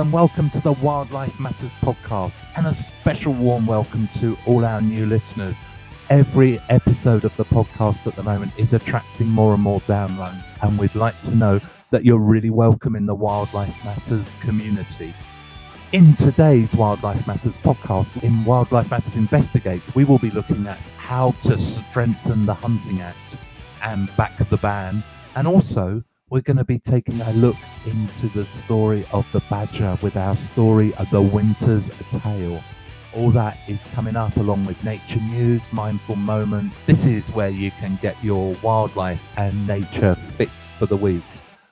And welcome to the Wildlife Matters podcast, and a special warm welcome to all our new listeners. Every episode of the podcast at the moment is attracting more and more downloads, and we'd like to know that you're really welcome in the Wildlife Matters community. In today's Wildlife Matters podcast, in Wildlife Matters Investigates, we will be looking at how to strengthen the Hunting Act and back the ban, and also we're going to be taking a look into the story of the badger with our story of the winter's tale. All that is coming up along with nature news, mindful moment. This is where you can get your wildlife and nature fix for the week.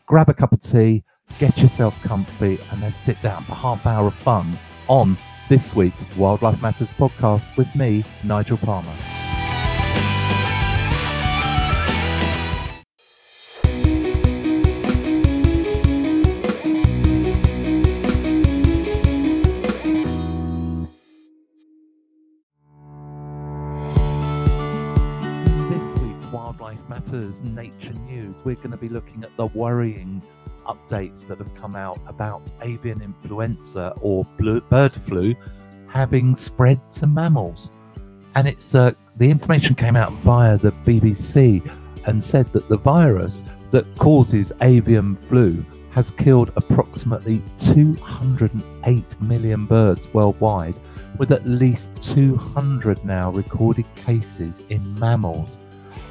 Grab a cup of tea, get yourself comfy, and let's sit down for half an hour of fun on this week's Wildlife Matters podcast with me, Nigel Palmer. Nature News, we're going to be looking at the worrying updates that have come out about avian influenza or bird flu having spread to mammals. And it's uh, the information came out via the BBC and said that the virus that causes avian flu has killed approximately 208 million birds worldwide, with at least 200 now recorded cases in mammals.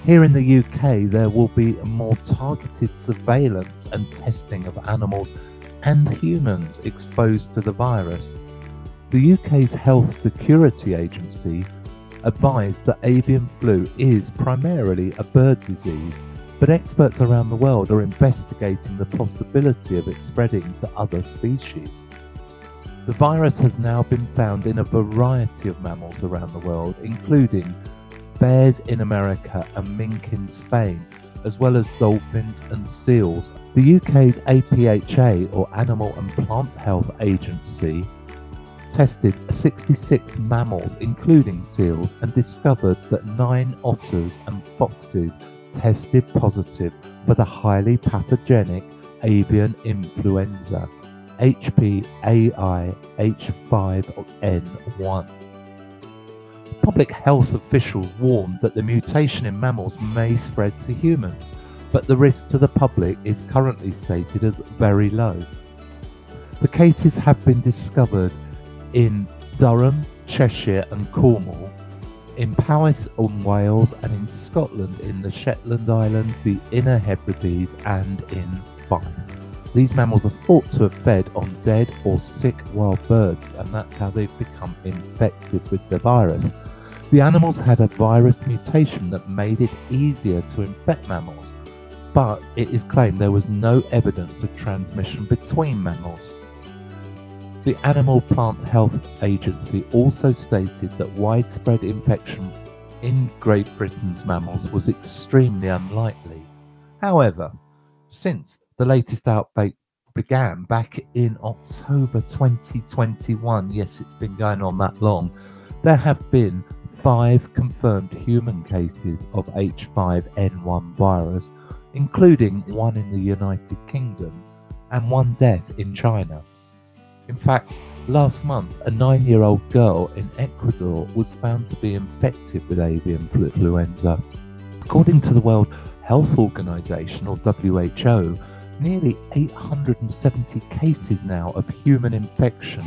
Here in the UK, there will be more targeted surveillance and testing of animals and humans exposed to the virus. The UK's Health Security Agency advised that avian flu is primarily a bird disease, but experts around the world are investigating the possibility of it spreading to other species. The virus has now been found in a variety of mammals around the world, including bears in America and mink in Spain, as well as dolphins and seals. The UK's APHA, or Animal and Plant Health Agency, tested 66 mammals, including seals, and discovered that nine otters and foxes tested positive for the highly pathogenic avian influenza HPAI H5N1. Public health officials warned that the mutation in mammals may spread to humans, but the risk to the public is currently stated as very low. The cases have been discovered in Durham, Cheshire, and Cornwall, in Powys in Wales, and in Scotland in the Shetland Islands, the Inner Hebrides, and in Fife. These mammals are thought to have fed on dead or sick wild birds, and that's how they've become infected with the virus. The animals had a virus mutation that made it easier to infect mammals, but it is claimed there was no evidence of transmission between mammals. The Animal Plant Health Agency also stated that widespread infection in Great Britain's mammals was extremely unlikely. However, since the latest outbreak began back in October 2021, yes, it's been going on that long, there have been five confirmed human cases of H5N1 virus, including one in the United Kingdom and one death in China. In fact, last month, a nine year old girl in Ecuador was found to be infected with avian influenza. According to the World Health Organization, or WHO, nearly 870 cases now of human infection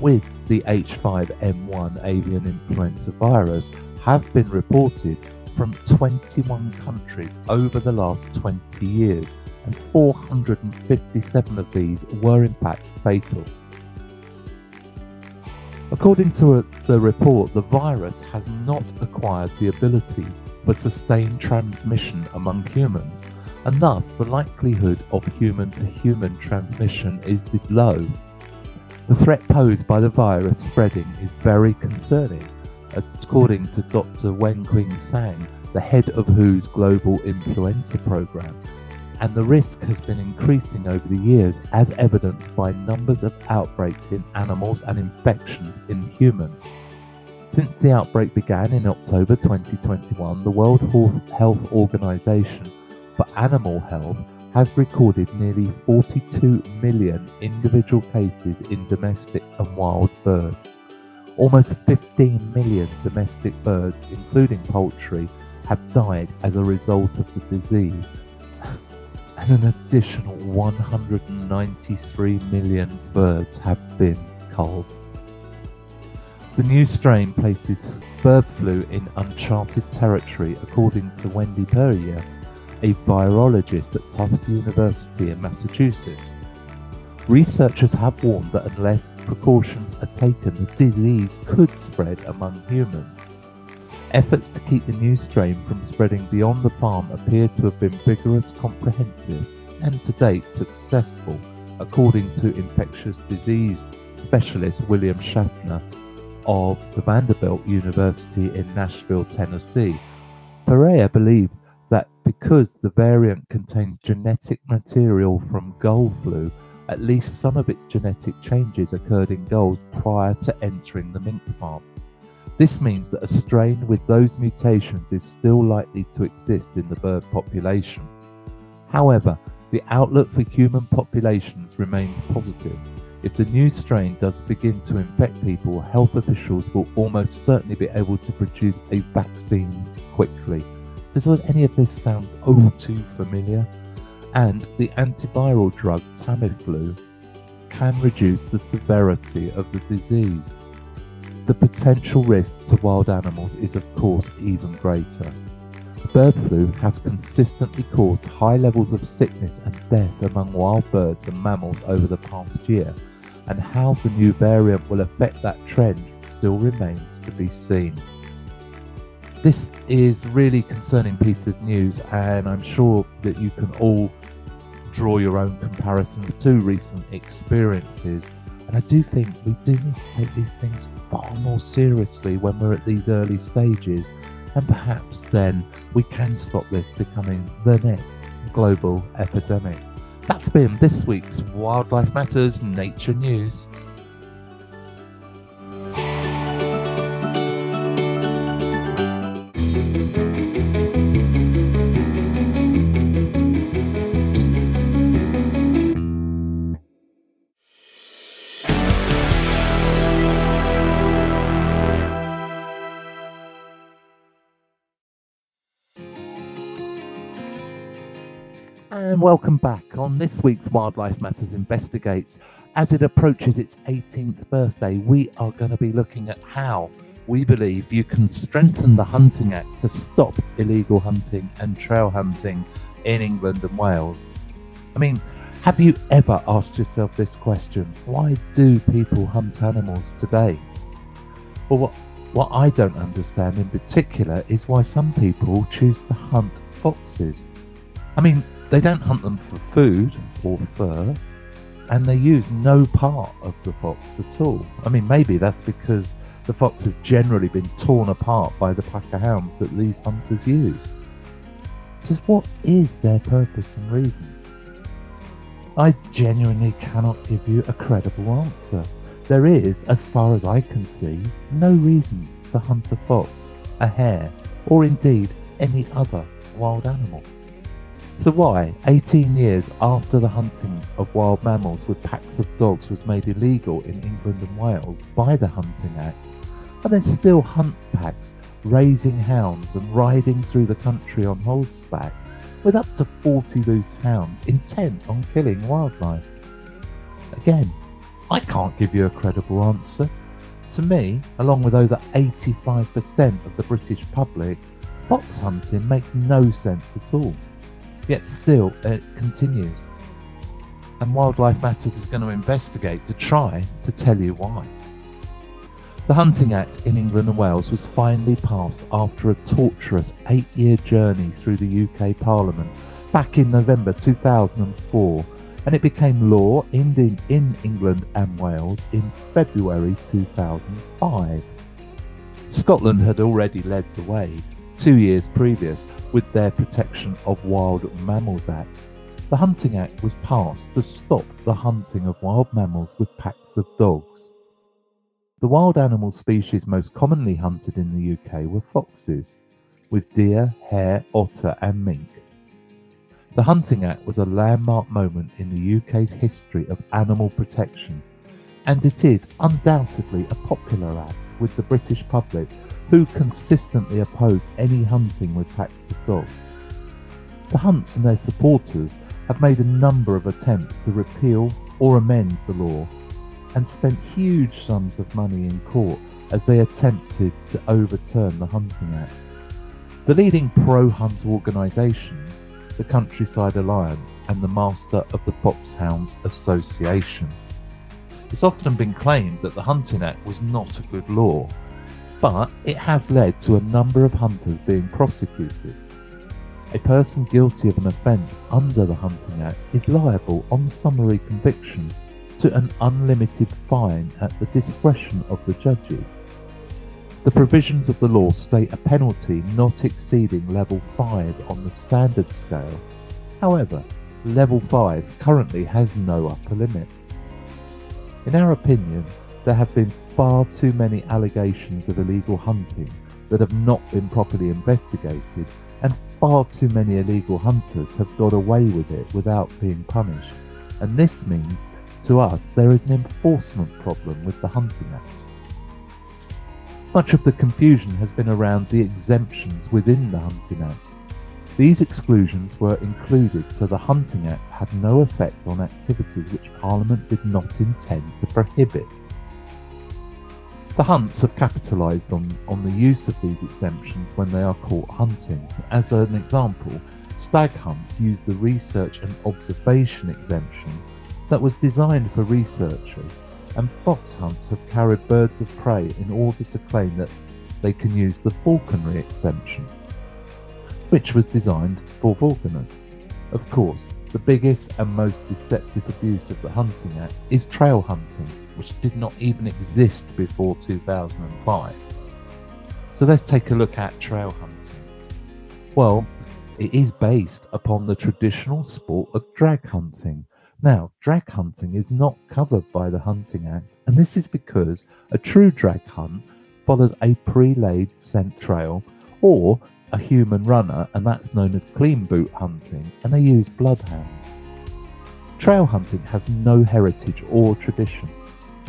with the H5N1 avian influenza virus have been reported from 21 countries over the last 20 years, and 457 of these were in fact fatal. According to uh, the report, the virus has not acquired the ability for sustained transmission among humans, and thus the likelihood of human to human transmission is low. The threat posed by the virus spreading is very concerning, according to Dr. Wenqing Zhang, the head of WHO's global influenza program. And the risk has been increasing over the years, as evidenced by numbers of outbreaks in animals and infections in humans. Since the outbreak began in October 2021, the World Health Organization for Animal Health has recorded nearly 42 million individual cases in domestic and wild birds. Almost 15 million domestic birds, including poultry, have died as a result of the disease, and an additional 193 million birds have been culled. The new strain places bird flu in uncharted territory, according to Wendy Puryear, a virologist at Tufts University in Massachusetts. Researchers have warned that unless precautions are taken, the disease could spread among humans. Efforts to keep the new strain from spreading beyond the farm appear to have been vigorous, comprehensive, and to date successful, according to infectious disease specialist William Schaffner of the Vanderbilt University in Nashville, Tennessee. Puryear believes that because the variant contains genetic material from gull flu, at least some of its genetic changes occurred in gulls prior to entering the mink farm. This means that a strain with those mutations is still likely to exist in the bird population. However, the outlook for human populations remains positive. If the new strain does begin to infect people, health officials will almost certainly be able to produce a vaccine quickly. Does any of this sound all too familiar? And the antiviral drug Tamiflu can reduce the severity of the disease. The potential risk to wild animals is, of course, even greater. Bird flu has consistently caused high levels of sickness and death among wild birds and mammals over the past year, and how the new variant will affect that trend still remains to be seen. This is really concerning piece of news, and I'm sure that you can all draw your own comparisons to recent experiences and I do think we do need to take these things far more seriously when we're at these early stages, and perhaps then we can stop this becoming the next global epidemic. That's been this week's Wildlife Matters Nature News. And welcome back on this week's Wildlife Matters Investigates. As it approaches its 18th birthday, we are going to be looking at how we believe you can strengthen the Hunting Act to stop illegal hunting and trail hunting in England and Wales. I mean, have you ever asked yourself this question? Why do people hunt animals today? Well, what, what I don't understand in particular is why some people choose to hunt foxes. I mean, they don't hunt them for food or fur, and they use no part of the fox at all. I mean, maybe that's because the fox has generally been torn apart by the pack of hounds that these hunters use. So, what is their purpose and reason? I genuinely cannot give you a credible answer. There is, as far as I can see, no reason to hunt a fox, a hare, or indeed any other wild animal. So why, 18 years after the hunting of wild mammals with packs of dogs was made illegal in England and Wales by the Hunting Act, are there still hunt packs raising hounds and riding through the country on horseback with up to 40 loose hounds intent on killing wildlife? Again, I can't give you a credible answer. To me, along with over 85% of the British public, fox hunting makes no sense at all. Yet still, it continues. And Wildlife Matters is going to investigate to try to tell you why. The Hunting Act in England and Wales was finally passed after a torturous eight year journey through the UK Parliament back in November 2004, and it became law in, in England and Wales in February 2005. Scotland had already led the way, two years previous with their Protection of Wild Mammals Act. The Hunting Act was passed to stop the hunting of wild mammals with packs of dogs. The wild animal species most commonly hunted in the UK were foxes, with deer, hare, otter, and mink. The Hunting Act was a landmark moment in the UK's history of animal protection, and it is undoubtedly a popular act with the British public who consistently oppose any hunting with packs of dogs. The Hunts and their supporters have made a number of attempts to repeal or amend the law and spent huge sums of money in court as they attempted to overturn the Hunting Act. The leading pro hunt organisations, the Countryside Alliance and the Master of the Foxhounds Association. It's often been claimed that the Hunting Act was not a good law, but it has led to a number of hunters being prosecuted. A person guilty of an offence under the Hunting Act is liable on summary conviction to an unlimited fine at the discretion of the judges. The provisions of the law state a penalty not exceeding level 5 on the standard scale. However, level 5 currently has no upper limit. In our opinion, there have been far too many allegations of illegal hunting that have not been properly investigated, and far too many illegal hunters have got away with it without being punished. And this means, to us, there is an enforcement problem with the Hunting Act. Much of the confusion has been around the exemptions within the Hunting Act. These exclusions were included so the Hunting Act had no effect on activities which Parliament did not intend to prohibit. The hunts have capitalised on, on the use of these exemptions when they are caught hunting. As an example, stag hunts use the research and observation exemption that was designed for researchers, and fox hunts have carried birds of prey in order to claim that they can use the falconry exemption, which was designed for falconers. Of course, the biggest and most deceptive abuse of the Hunting Act is trail hunting, which did not even exist before 2005. So let's take a look at trail hunting. Well, it is based upon the traditional sport of drag hunting. Now, drag hunting is not covered by the Hunting Act, and this is because a true drag hunt follows a pre laid scent trail or a human runner, and that's known as clean boot hunting, and they use bloodhounds. Trail hunting has no heritage or tradition.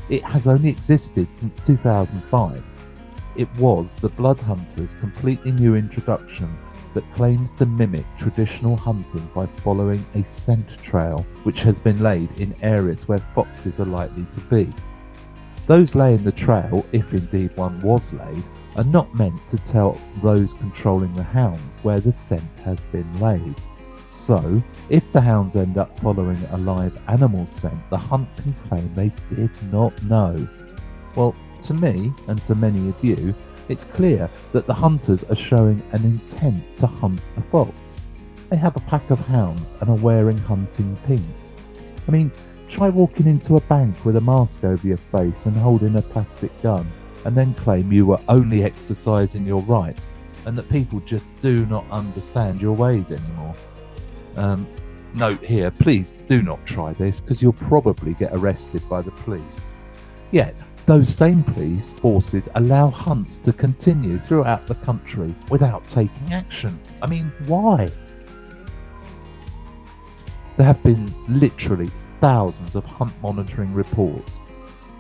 It has only existed since 2005. It was the blood hunter's completely new introduction that claims to mimic traditional hunting by following a scent trail which has been laid in areas where foxes are likely to be. Those laying the trail, if indeed one was laid, are not meant to tell those controlling the hounds where the scent has been laid. So, if the hounds end up following a live animal scent, the hunt can claim they did not know. Well, to me, and to many of you, it's clear that the hunters are showing an intent to hunt a fox. They have a pack of hounds and are wearing hunting pinks. I mean, try walking into a bank with a mask over your face and holding a plastic gun and then claim you were only exercising your right and that people just do not understand your ways anymore. Um, note here, please do not try this because you'll probably get arrested by the police. Yet, those same police forces allow hunts to continue throughout the country without taking action. I mean, why? There have been literally thousands of hunt monitoring reports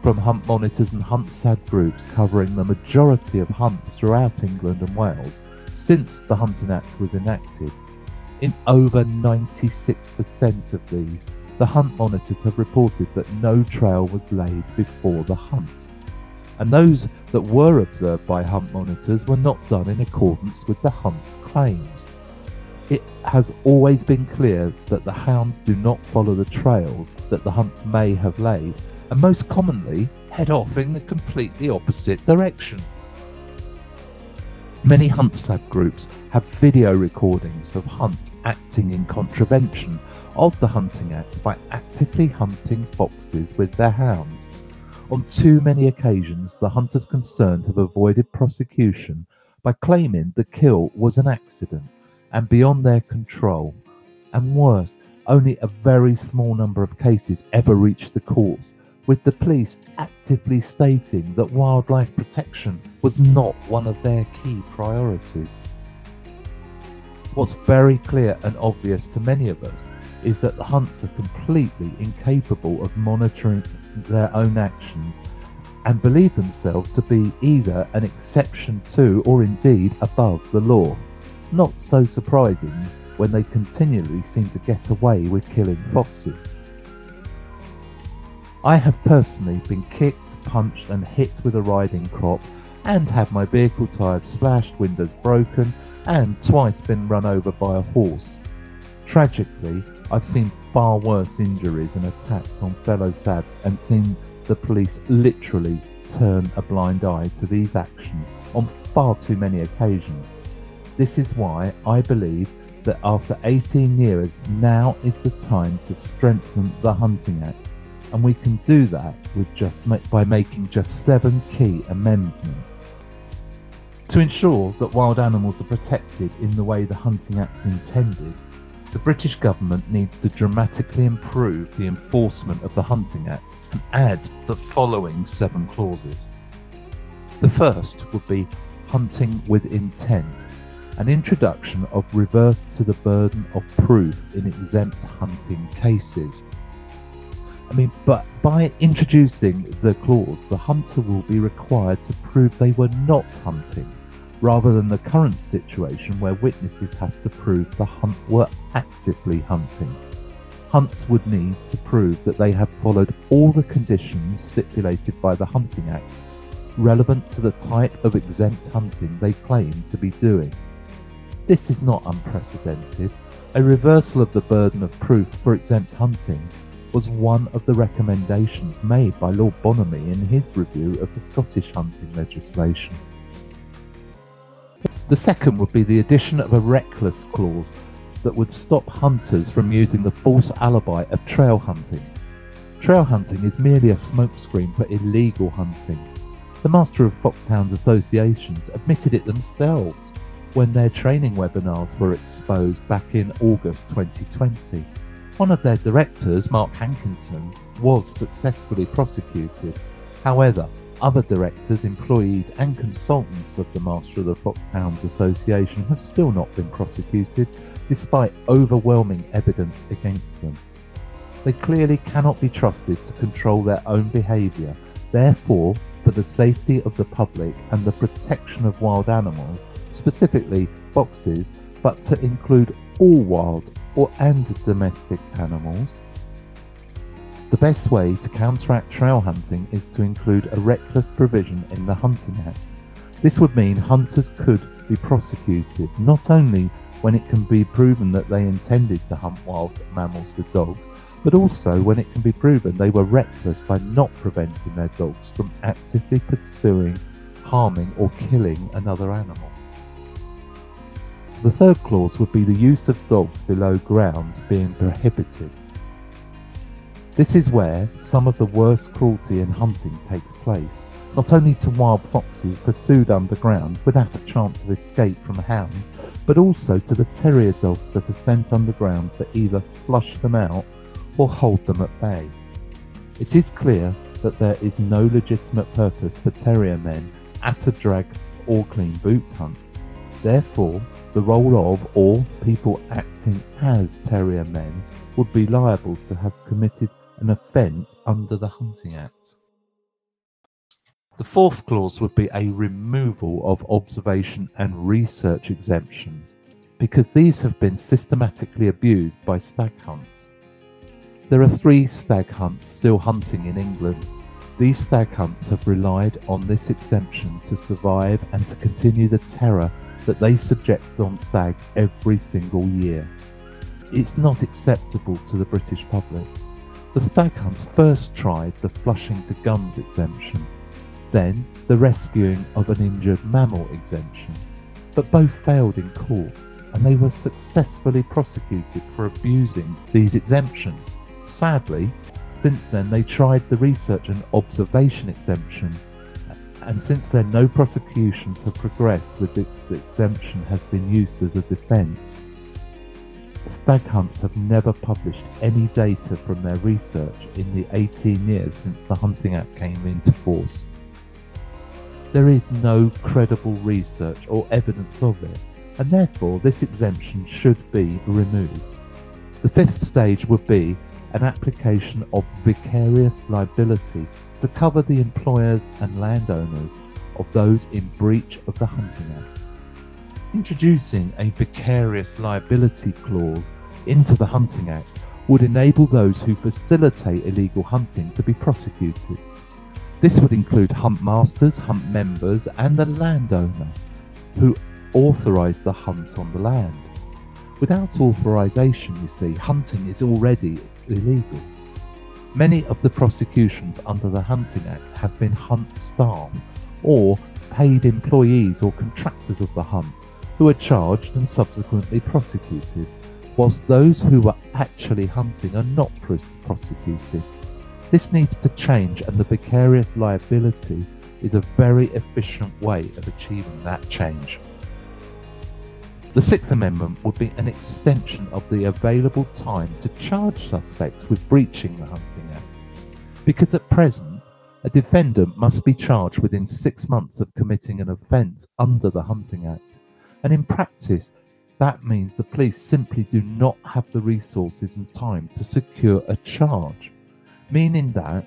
from hunt monitors and hunt sab groups covering the majority of hunts throughout England and Wales since the Hunting Act was enacted. In over 96% of these, the hunt monitors have reported that no trail was laid before the hunt. And those that were observed by hunt monitors were not done in accordance with the hunt's claims. It has always been clear that the hounds do not follow the trails that the hunts may have laid, and most commonly head off in the completely opposite direction. Many hunt sab groups have video recordings of hunts acting in contravention of the Hunting Act by actively hunting foxes with their hounds. On too many occasions, the hunters concerned have avoided prosecution by claiming the kill was an accident and beyond their control. And worse, only a very small number of cases ever reach the courts with the police actively stating that wildlife protection was not one of their key priorities. What's very clear and obvious to many of us is that the hunts are completely incapable of monitoring their own actions and believe themselves to be either an exception to or indeed above the law. Not so surprising when they continually seem to get away with killing foxes. I have personally been kicked, punched, and hit with a riding crop, and had my vehicle tyres slashed, windows broken, and twice been run over by a horse. Tragically, I've seen far worse injuries and attacks on fellow Sabs and seen the police literally turn a blind eye to these actions on far too many occasions. This is why I believe that after 18 years, now is the time to strengthen the Hunting Act and we can do that with just by making just seven key amendments. To ensure that wild animals are protected in the way the Hunting Act intended, the British government needs to dramatically improve the enforcement of the Hunting Act and add the following seven clauses. The first would be hunting with intent, an introduction of reverse to the burden of proof in exempt hunting cases I mean, but by introducing the clause, the hunter will be required to prove they were not hunting, rather than the current situation where witnesses have to prove the hunt were actively hunting. Hunts would need to prove that they have followed all the conditions stipulated by the Hunting Act, relevant to the type of exempt hunting they claim to be doing. This is not unprecedented. A reversal of the burden of proof for exempt hunting was one of the recommendations made by Lord Bonomy in his review of the Scottish hunting legislation. The second would be the addition of a reckless clause that would stop hunters from using the false alibi of trail hunting. Trail hunting is merely a smokescreen for illegal hunting. The Master of Foxhounds associations admitted it themselves when their training webinars were exposed back in August 2020. One of their directors, Mark Hankinson, was successfully prosecuted. However, other directors, employees, and consultants of the Master of the Foxhounds Association have still not been prosecuted, despite overwhelming evidence against them. They clearly cannot be trusted to control their own behaviour. Therefore, for the safety of the public and the protection of wild animals, specifically foxes, but to include all wild or and domestic animals. The best way to counteract trail hunting is to include a reckless provision in the Hunting Act. This would mean hunters could be prosecuted not only when it can be proven that they intended to hunt wild mammals with dogs, but also when it can be proven they were reckless by not preventing their dogs from actively pursuing, harming, or killing another animal. The third clause would be the use of dogs below ground being prohibited. This is where some of the worst cruelty in hunting takes place, not only to wild foxes pursued underground without a chance of escape from hounds, but also to the terrier dogs that are sent underground to either flush them out or hold them at bay. It is clear that there is no legitimate purpose for terrier men at a drag or clean boot hunt. Therefore, the role of or people acting as terrier men would be liable to have committed an offence under the Hunting Act. The fourth clause would be a removal of observation and research exemptions, because these have been systematically abused by stag hunts. There are three stag hunts still hunting in England. These stag hunts have relied on this exemption to survive and to continue the terror that they subject on stags every single year. It's not acceptable to the British public. The stag hunts first tried the flushing to guns exemption, then the rescuing of an injured mammal exemption, but both failed in court and they were successfully prosecuted for abusing these exemptions. Sadly, since then they tried the research and observation exemption and since then no prosecutions have progressed with its exemption has been used as a defence. Stag hunts have never published any data from their research in the 18 years since the Hunting Act came into force. There is no credible research or evidence of it, and therefore this exemption should be removed. The fifth stage would be an application of vicarious liability to cover the employers and landowners of those in breach of the Hunting Act. Introducing a vicarious liability clause into the Hunting Act would enable those who facilitate illegal hunting to be prosecuted. This would include hunt masters, hunt members, and the landowner who authorise the hunt on the land. Without authorisation, you see, hunting is already illegal. Many of the prosecutions under the Hunting Act have been hunt staff or paid employees or contractors of the hunt who are charged and subsequently prosecuted, whilst those who were actually hunting are not prosecuted. This needs to change, and the vicarious liability is a very efficient way of achieving that change. The Sixth Amendment would be an extension of the available time to charge suspects with breaching the Hunting Act. Because at present, a defendant must be charged within six months of committing an offence under the Hunting Act. And in practice, that means the police simply do not have the resources and time to secure a charge, meaning that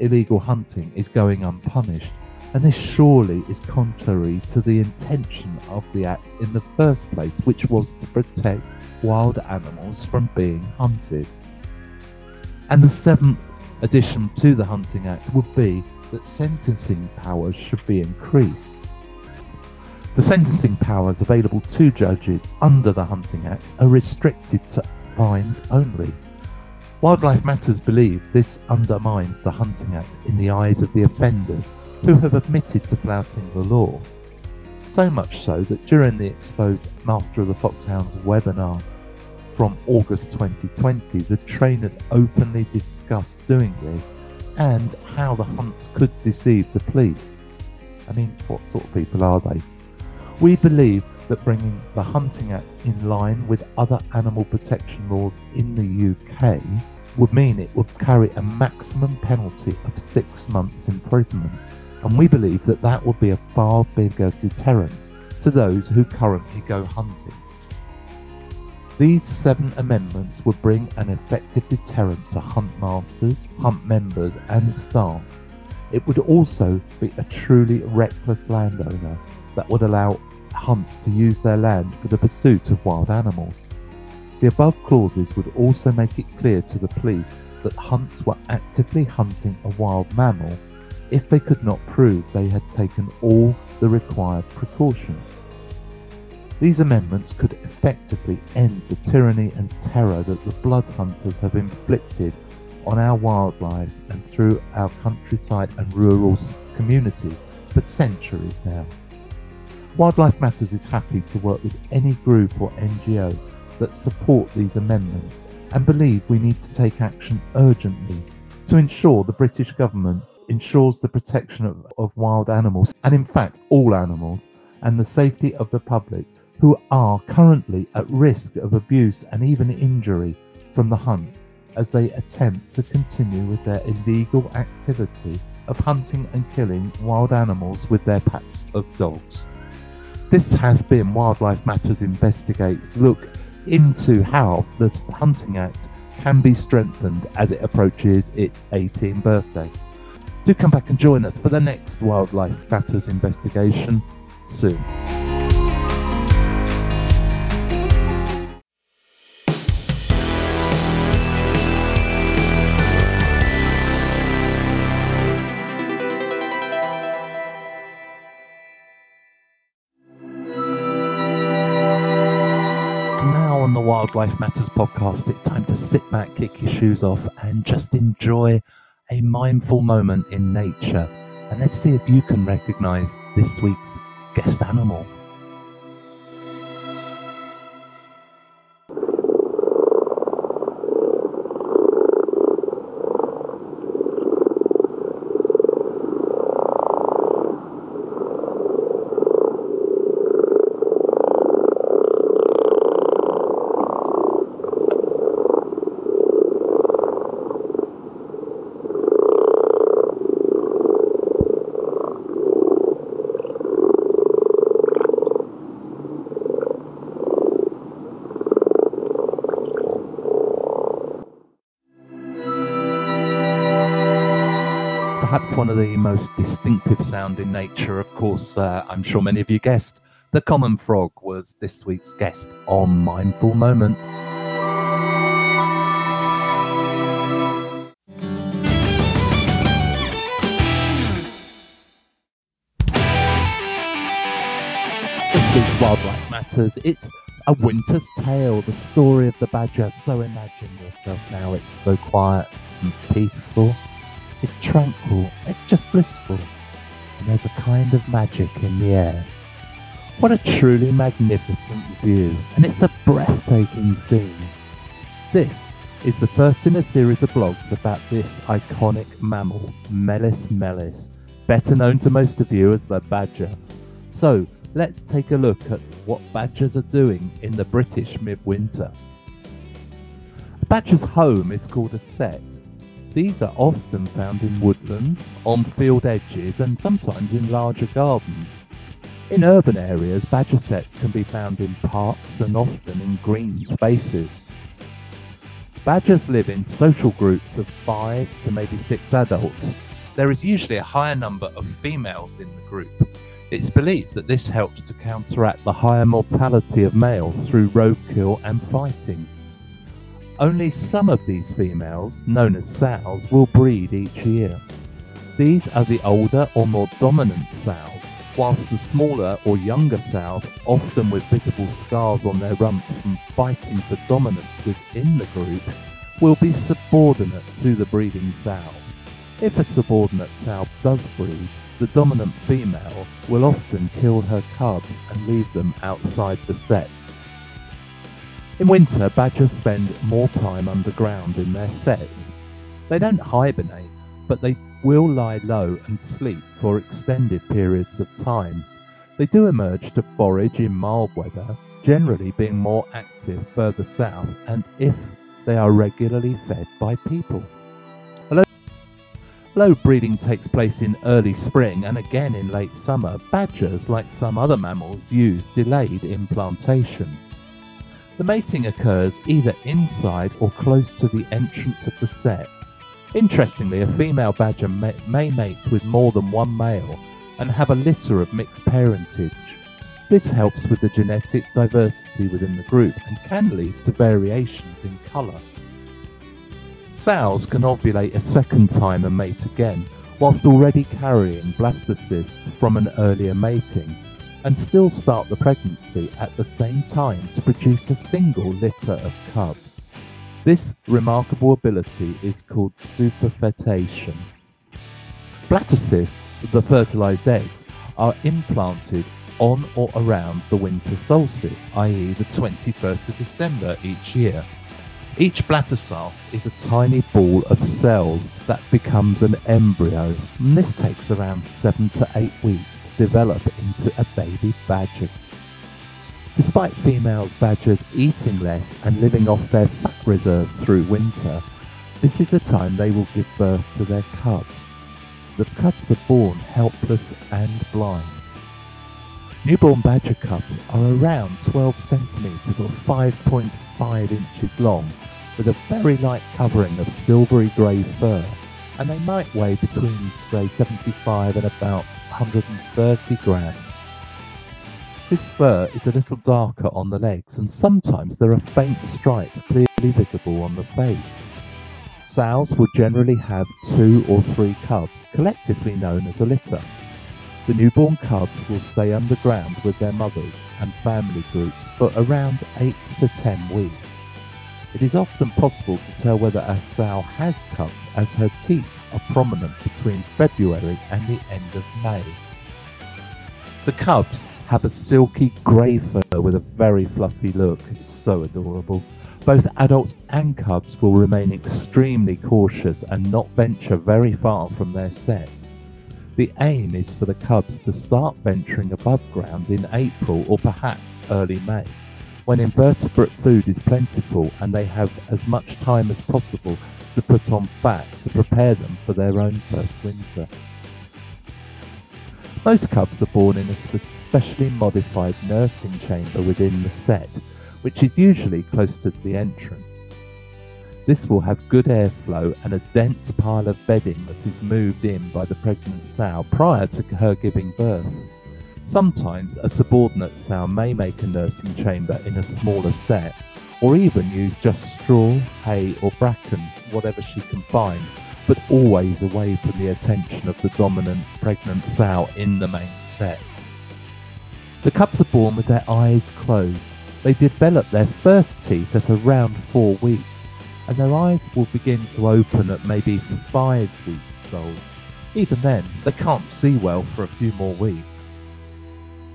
illegal hunting is going unpunished and this surely is contrary to the intention of the Act in the first place, which was to protect wild animals from being hunted. And the seventh addition to the Hunting Act would be that sentencing powers should be increased. The sentencing powers available to judges under the Hunting Act are restricted to fines only. Wildlife Matters believe this undermines the Hunting Act in the eyes of the offenders who have admitted to flouting the law. So much so that during the exposed Master of the Foxhounds webinar from August 2020, the trainers openly discussed doing this and how the hunts could deceive the police. I mean, what sort of people are they? We believe that bringing the Hunting Act in line with other animal protection laws in the UK would mean it would carry a maximum penalty of six months imprisonment and we believe that that would be a far bigger deterrent to those who currently go hunting. These seven amendments would bring an effective deterrent to hunt masters, hunt members, and staff. It would also be a truly reckless landowner that would allow hunts to use their land for the pursuit of wild animals. The above clauses would also make it clear to the police that hunts were actively hunting a wild mammal if they could not prove they had taken all the required precautions. These amendments could effectively end the tyranny and terror that the blood hunters have inflicted on our wildlife and through our countryside and rural communities for centuries now. Wildlife Matters is happy to work with any group or NGO that support these amendments and believe we need to take action urgently to ensure the British government ensures the protection of, of wild animals, and in fact, all animals, and the safety of the public who are currently at risk of abuse and even injury from the hunts as they attempt to continue with their illegal activity of hunting and killing wild animals with their packs of dogs. This has been Wildlife Matters Investigates look into how the Hunting Act can be strengthened as it approaches its 18th birthday. Do come back and join us for the next Wildlife Matters investigation soon. The Wildlife Matters podcast, it's time to sit back, kick your shoes off, and just enjoy a mindful moment in nature. And let's see if you can recognize this week's guest animal. Perhaps one of the most distinctive sound in nature. Of course, uh, I'm sure many of you guessed, the common frog was this week's guest on Mindful Moments. Wildlife Matters, it's a winter's tale, the story of the badger. So imagine yourself now, it's so quiet and peaceful. It's tranquil, it's just blissful. And there's a kind of magic in the air. What a truly magnificent view, and it's a breathtaking scene. This is the first in a series of blogs about this iconic mammal, Meles meles, better known to most of you as the badger. So, let's take a look at what badgers are doing in the British midwinter. A badger's home is called a sett, these are often found in woodlands, on field edges, and sometimes in larger gardens. In urban areas, badger setts can be found in parks and often in green spaces. Badgers live in social groups of five to maybe six adults. There is usually a higher number of females in the group. It's believed that this helps to counteract the higher mortality of males through roadkill and fighting. Only some of these females, known as sows, will breed each year. These are the older or more dominant sows, whilst the smaller or younger sows, often with visible scars on their rumps from fighting for dominance within the group, will be subordinate to the breeding sows. If a subordinate sow does breed, the dominant female will often kill her cubs and leave them outside the sett. In winter, badgers spend more time underground in their setts. They don't hibernate, but they will lie low and sleep for extended periods of time. They do emerge to forage in mild weather, generally being more active further south and if they are regularly fed by people. Low breeding takes place in early spring and again in late summer, badgers, like some other mammals, use delayed implantation. The mating occurs either inside or close to the entrance of the sett. Interestingly, a female badger may, may mate with more than one male and have a litter of mixed parentage. This helps with the genetic diversity within the group and can lead to variations in colour. Sows can ovulate a second time and mate again, whilst already carrying blastocysts from an earlier mating and still start the pregnancy at the same time to produce a single litter of cubs. This remarkable ability is called superfetation. Blastocysts, the fertilized eggs, are implanted on or around the winter solstice, i.e., the 21st of December each year. Each blastocyst is a tiny ball of cells that becomes an embryo, and this takes around 7 to 8 weeks develop into a baby badger. Despite females badgers eating less and living off their fat reserves through winter, this is the time they will give birth to their cubs. The cubs are born helpless and blind. Newborn badger cubs are around 12 centimetres or 5.5 inches long, with a very light covering of silvery grey fur, and they might weigh between, say, 75 and about 130 grams. This fur is a little darker on the legs and sometimes there are faint stripes clearly visible on the face. Sows will generally have two or three cubs, collectively known as a litter. The newborn cubs will stay underground with their mothers and family groups for around 8 to 10 weeks. It is often possible to tell whether a sow has cubs as her teats are prominent between February and the end of May. The cubs have a silky grey fur with a very fluffy look. It's so adorable. Both adults and cubs will remain extremely cautious and not venture very far from their sett. The aim is for the cubs to start venturing above ground in April or perhaps early May, when invertebrate food is plentiful and they have as much time as possible to put on fat to prepare them for their own first winter. Most cubs are born in a specially modified nursing chamber within the sett, which is usually close to the entrance. This will have good airflow and a dense pile of bedding that is moved in by the pregnant sow prior to her giving birth. Sometimes a subordinate sow may make a nursing chamber in a smaller sett, or even use just straw, hay, or bracken, whatever she can find, but always away from the attention of the dominant pregnant sow in the main sett. The cubs are born with their eyes closed. They develop their first teeth at around four weeks and their eyes will begin to open at maybe five weeks old. Even then, they can't see well for a few more weeks.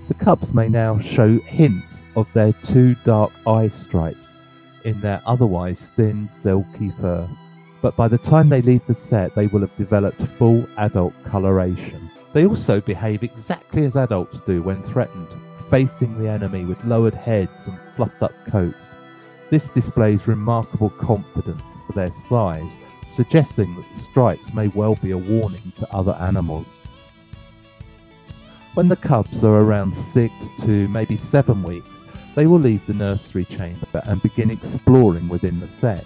The cubs may now show hints of their two dark eye stripes in their otherwise thin, silky fur, but by the time they leave the sett, they will have developed full adult coloration. They also behave exactly as adults do when threatened, facing the enemy with lowered heads and fluffed up coats. This displays remarkable confidence for their size, suggesting that the stripes may well be a warning to other animals. When the cubs are around six to maybe seven weeks, they will leave the nursery chamber and begin exploring within the sett.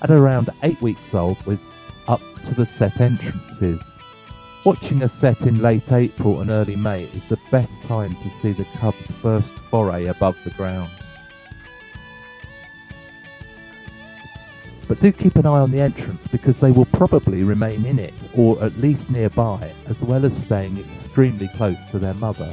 At around eight weeks old, with up to the sett entrances. Watching a sett in late April and early May is the best time to see the cubs' first foray above the ground. But do keep an eye on the entrance because they will probably remain in it or at least nearby, as well as staying extremely close to their mother.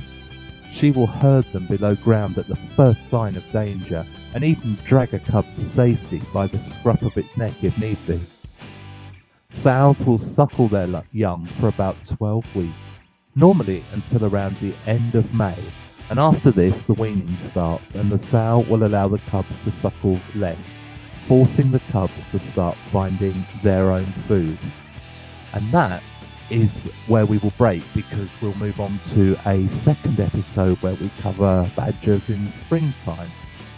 She will herd them below ground at the first sign of danger and even drag a cub to safety by the scruff of its neck if need be. Sows will suckle their young for about 12 weeks, normally until around the end of May, and after this the weaning starts and the sow will allow the cubs to suckle less forcing the cubs to start finding their own food. And that is where we will break because we'll move on to a second episode where we cover badgers in springtime.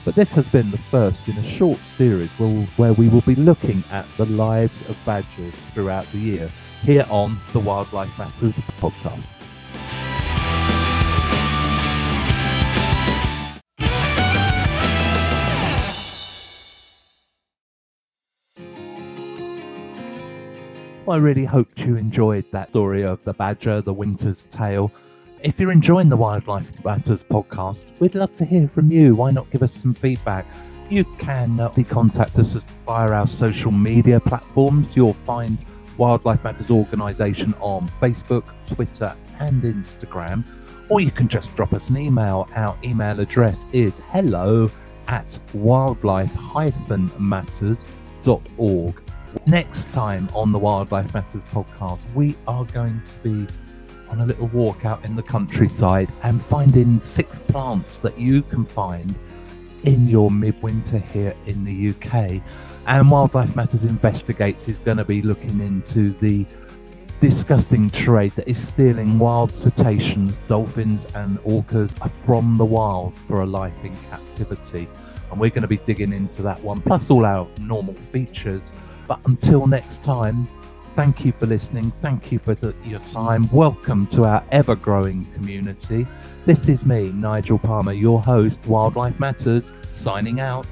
But this has been the first in a short series where, we will be looking at the lives of badgers throughout the year here on the Wildlife Matters podcast. Well, I really hoped you enjoyed that story of the badger, the winter's tale. If you're enjoying the Wildlife Matters podcast, we'd love to hear from you. Why not give us some feedback? You can uh, contact us via our social media platforms. You'll find Wildlife Matters organisation on Facebook, Twitter, and Instagram. Or you can just drop us an email. Our email address is hello at wildlife-matters.org. Next time on the Wildlife Matters podcast, we are going to be on a little walk out in the countryside and finding six plants that you can find in your midwinter here in the UK. And Wildlife Matters Investigates is going to be looking into the disgusting trade that is stealing wild cetaceans, dolphins, and orcas from the wild for a life in captivity. And we're going to be digging into that one, plus all our normal features but until next time, thank you for listening. Thank you for the, your time. Welcome to our ever growing community. This is me, Nigel Palmer, your host, Wildlife Matters, signing out.